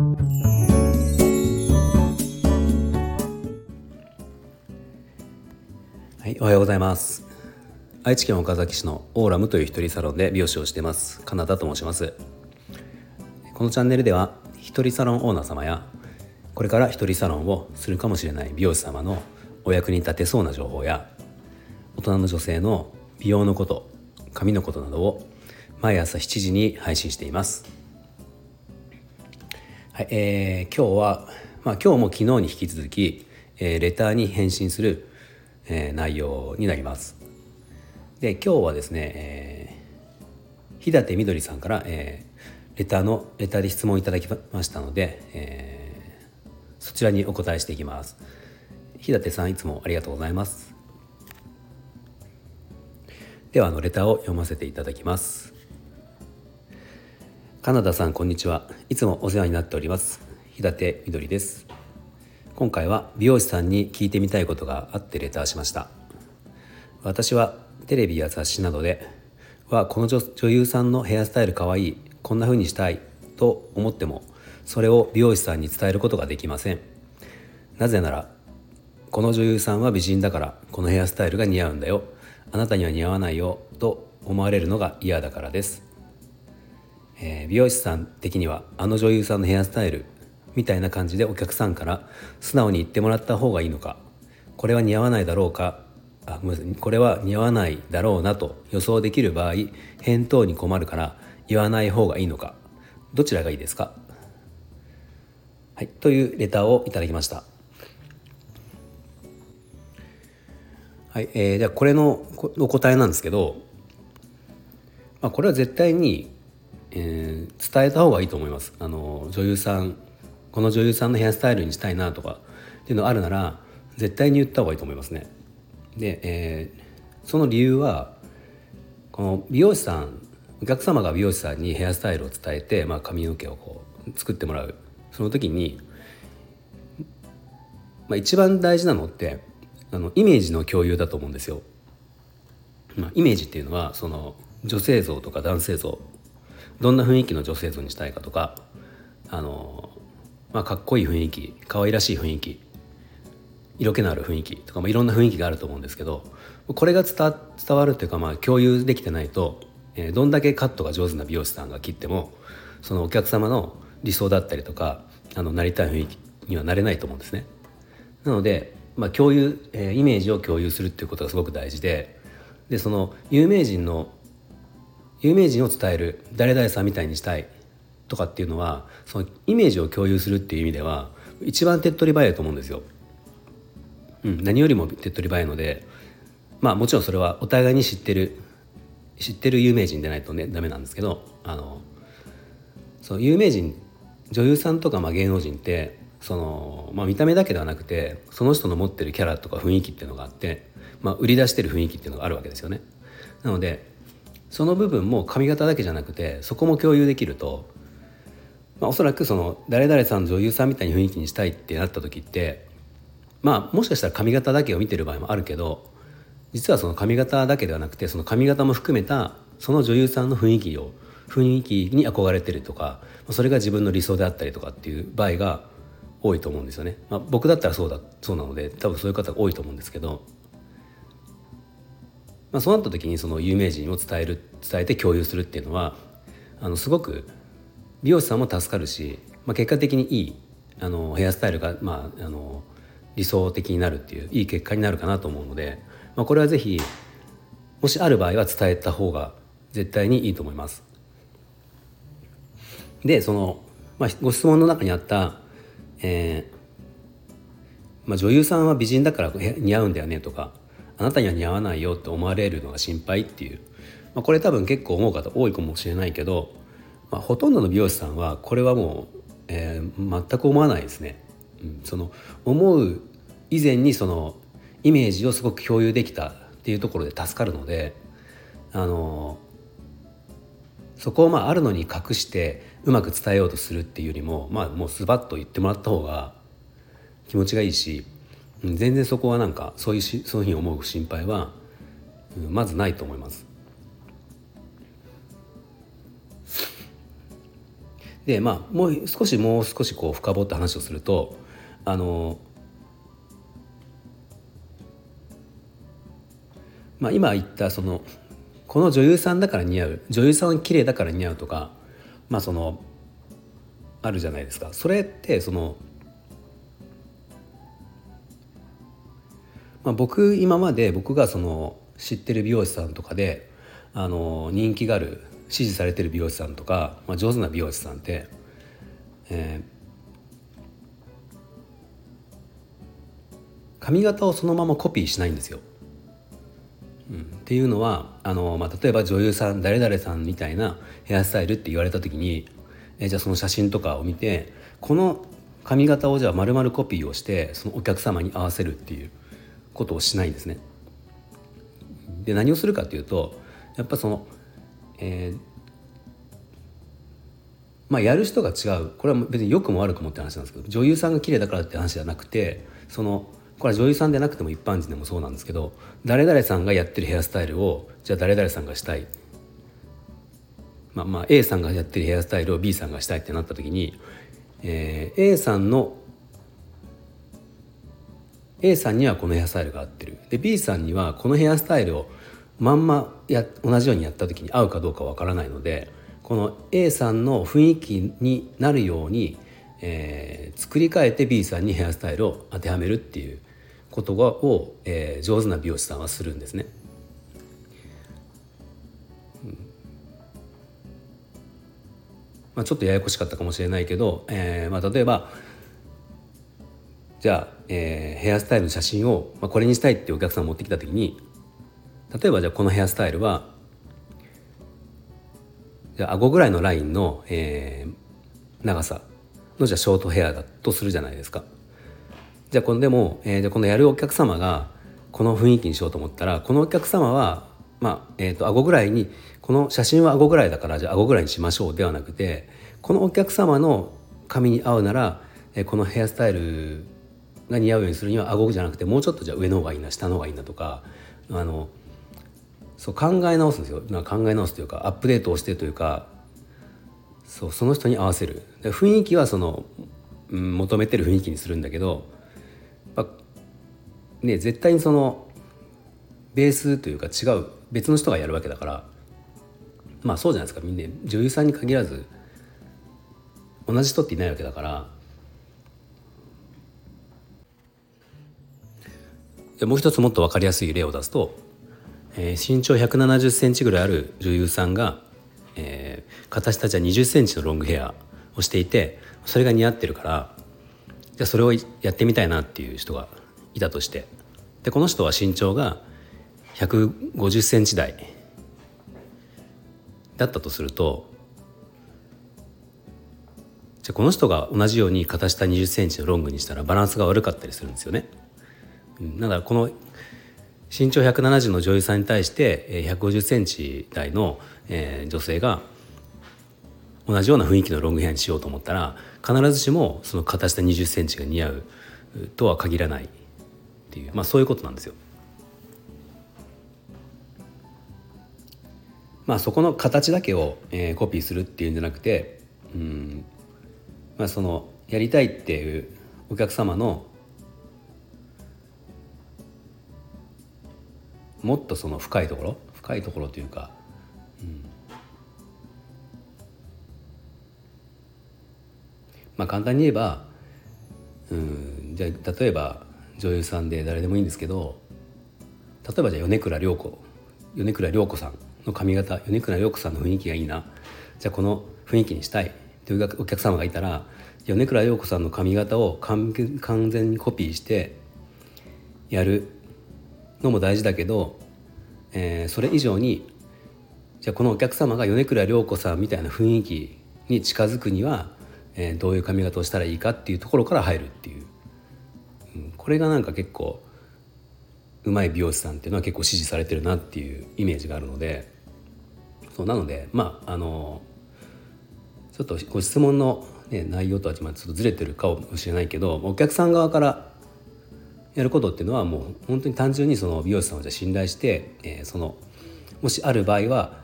はいおはようございます。愛知県岡崎市のオーラムという一人サロンで美容師をしています。カナダと申します。このチャンネルでは一人サロンオーナー様やこれから一人サロンをするかもしれない美容師様のお役に立てそうな情報や大人の女性の美容のこと髪のことなどを毎朝7時に配信しています。はい、えー、今日は、まあ、今日も昨日に引き続き、えー、レターに返信する、えー、内容になります。で今日はですね、えー、日立みどりさんから、えー、レターのレターで質問いただきましたので、えー、そちらにお答えしていきます。日立さんいつもありがとうございます。ではあのレターを読ませていただきますカナダさんこんにちは。いつもお世話になっております。日立みどりです。今回は美容師さんに聞いてみたいことがあってレターしました。私はテレビや雑誌などではこの女優さんのヘアスタイルかわいいこんな風にしたいと思ってもそれを美容師さんに伝えることができません。なぜならこの女優さんは美人だからこのヘアスタイルが似合うんだよ。あなたには似合わないよと思われるのが嫌だからです、えー、美容師さん的にはあの女優さんのヘアスタイルみたいな感じでお客さんから素直に言ってもらった方がいいのかこれは似合わないだろうかあこれは似合わないだろうなと予想できる場合返答に困るから言わない方がいいのかどちらがいいですか？はい、というレターをいただきました。はい、えー、じゃあこれのお答えなんですけど、まあ、これは絶対に、えー、伝えた方がいいと思いますあの女優さんこの女優さんのヘアスタイルにしたいなとかっていうのあるなら絶対に言った方がいいと思いますね。で、えー、その理由はこの美容師さんお客様が美容師さんにヘアスタイルを伝えて、まあ、髪の毛をこう作ってもらうその時に、まあ、一番大事なのってあのイメージの共有だと思うんですよ。まあ、イメージっていうのはその女性像とか男性像どんな雰囲気の女性像にしたいかとかあの、まあ、かっこいい雰囲気可愛らしい雰囲気色気のある雰囲気とか、まあ、いろんな雰囲気があると思うんですけどこれが伝わるというか、まあ、共有できてないと、えー、どんだけカットが上手な美容師さんが切ってもそのお客様の理想だったりとかあのなりたい雰囲気にはなれないと思うんですね。なのでまあ、共有、えー、イメージを共有するっていうことがすごく大事ででその有名人の有名人を伝える誰々さんみたいにしたいとかっていうのはそのイメージを共有するっていう意味では一番手っ取り早いと思うんですよ。うん、何よりも手っ取り早いのでまあもちろんそれはお互いに知ってる知ってる有名人でないとねダメなんですけどあのそう有名人女優さんとかまあ芸能人ってその、まあ、見た目だけではなくてその人の持ってるキャラとか雰囲気っていうのがあって、まあ、売り出してる雰囲気っていうのがあるわけですよね。なのでその部分も髪型だけじゃなくてそこも共有できると、まあ、おそらくその誰々さん女優さんみたいに雰囲気にしたいってなった時ってまあもしかしたら髪型だけを見てる場合もあるけど実はその髪型だけではなくてその髪型も含めたその女優さんの雰囲気を雰囲気に憧れてるとかそれが自分の理想であったりとかっていう場合が多いと思うんですよね。まあ、僕だったらそうだそうなので多分そういう方が多いと思うんですけど、まあ、そうなった時にその有名人を伝える伝えて共有するっていうのはあのすごく美容師さんも助かるし、まあ、結果的にいいあのヘアスタイルが、まあ、あの理想的になるっていういい結果になるかなと思うので、まあ、これは是非もしある場合は伝えた方が絶対にいいと思います。でその、まあ、ご質問の中にあったえー、まあ、女優さんは美人だから似合うんだよねとかあなたには似合わないよって思われるのが心配っていう、まあ、これ多分結構思う方多いかもしれないけど、まあ、ほとんどの美容師さんはこれはもう、えー、全く思わないですね。うん、その思う以前にそのイメージをすごく共有できたっていうところで助かるのであのそこをまああるのに隠してうまく伝えようとするっていうよりもまあもうスバッと言ってもらった方が気持ちがいいし全然そこはなんかそういうしそういうふうに思う心配はまずないと思います。でまあもう少しもう少しこう深掘った話をするとあのまあ今言ったそのこの女優さんだから似合う女優さん綺麗だから似合うとかまあそのあるじゃないですかそれってその、まあ、僕今まで僕がその知ってる美容師さんとかであの人気がある支持されてる美容師さんとか、まあ、上手な美容師さんって、えー、髪型をそのままコピーしないんですよ。うん、っていうのはあの、まあ、例えば女優さん誰々さんみたいなヘアスタイルって言われた時にえじゃあその写真とかを見てこの髪型をじゃあ丸々コピーをしてそのお客様に合わせるっていうことをしないんですね。で何をするかっていうとやっぱその、えー、まあやる人が違うこれは別に良くも悪くもって話なんですけど女優さんが綺麗だからって話じゃなくてそのこれは女優さんでなくても一般人でもそうなんですけど誰々さんがやってるヘアスタイルをじゃあ誰々さんがしたいまあ、まあ A さんがやってるヘアスタイルを B さんがしたいってなった時に、えー、A さんの A さんにはこのヘアスタイルが合ってるで B さんにはこのヘアスタイルをまんまや同じようにやった時に合うかどうかわからないのでこの A さんの雰囲気になるように、えー、作り変えて B さんにヘアスタイルを当てはめるっていうことを、えー、上手な美容師さんはするんですね。まあ、ちょっとややこしかったかもしれないけど、えーまあ、例えばじゃあ、えー、ヘアスタイルの写真を、まあ、これにしたいってお客さん持ってきた時に例えばじゃあこのヘアスタイルはじゃあ顎ぐらいのラインの、えー、長さのじゃあショートヘアだとするじゃないですか。じゃあこのでも、えー、じゃこのやるお客様がこの雰囲気にしようと思ったらこのお客様はまあえーと、顎ぐらいにこの写真は顎ぐらいだからじゃあ顎ぐらいにしましょうではなくてこのお客様の髪に合うなら、えー、このヘアスタイルが似合うようにするには顎じゃなくてもうちょっとじゃ上の方がいいな下の方がいいなとかあのそう考え直すんですよ、まあ、考え直すというかアップデートをしてというかそうその人に合わせる。で雰囲気はその、うん、求めてる雰囲気にするんだけどやっぱね絶対にそのベースというか違う別の人がやるわけだからまあそうじゃないですか。みんな女優さんに限らず同じ人っていないわけだからもう一つもっと分かりやすい例を出すと、えー、身長1 7 0センチぐらいある女優さんが、えー、片下じゃ2 0センチのロングヘアをしていてそれが似合ってるからじゃあそれをやってみたいなっていう人がいたとしてでこの人は身長が150センチ台だったとするとじゃこの人が同じように片下20センチのロングにしたらバランスが悪かったりするんですよね。だからこの身長170の女優さんに対して150センチ台の女性が同じような雰囲気のロングヘアにしようと思ったら必ずしもその片下20センチが似合うとは限らないっていうまあそういうことなんですよ。まあ、そこの形だけを、えー、コピーするっていうんじゃなくて、うんまあ、そのやりたいっていうお客様のもっとその深いところ？深いところというか、うん、まあ簡単に言えば、うん、じゃあ例えば女優さんで誰でもいいんですけど例えばじゃあ米倉涼子米倉涼子さんの髪型米倉涼子さんの雰囲気がいいな。じゃあこの雰囲気にしたい。というお客様がいたら米倉涼子さんの髪型を完全にコピーしてやる。のも大事だけど、えー、それ以上にじゃあこのお客様が米倉涼子さんみたいな雰囲気に近づくには、えー、どういう髪型をしたらいいかっていうところから入るっていう、うん、これがなんか結構うまい美容師さんっていうのは結構支持されてるなっていうイメージがあるので。そうなのでまああのちょっとご質問の、ね、内容とはちょっとずれてるかもしれないけどお客さん側からやることっていうのはもう本当に単純にその美容師さんをじゃ信頼して、えー、そのもしある場合は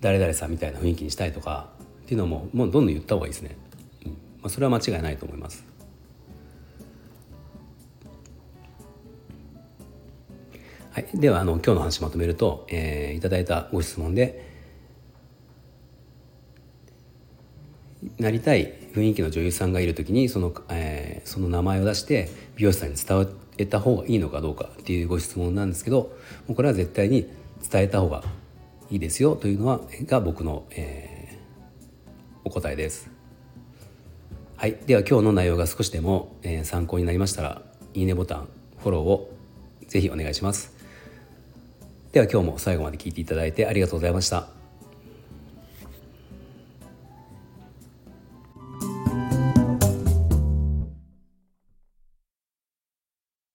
誰々さんみたいな雰囲気にしたいとかっていうのももうどんどん言った方がいいですね、うん。まあ、それは間違いないと思います。はい、ではあの今日の話まとめると、えー、いただいたご質問でなりたい雰囲気の女優さんがいる時にその,、えー、その名前を出して美容師さんに伝わえた方がいいのかどうかっていうご質問なんですけどもうこれは絶対に伝えた方がいいですよというのはが僕の、えー、お答えです。はい、では今日の内容が少しでも、えー、参考になりましたらいいねボタンフォローをぜひお願いします。では今日も最後まで聞いていただいてありがとうございました。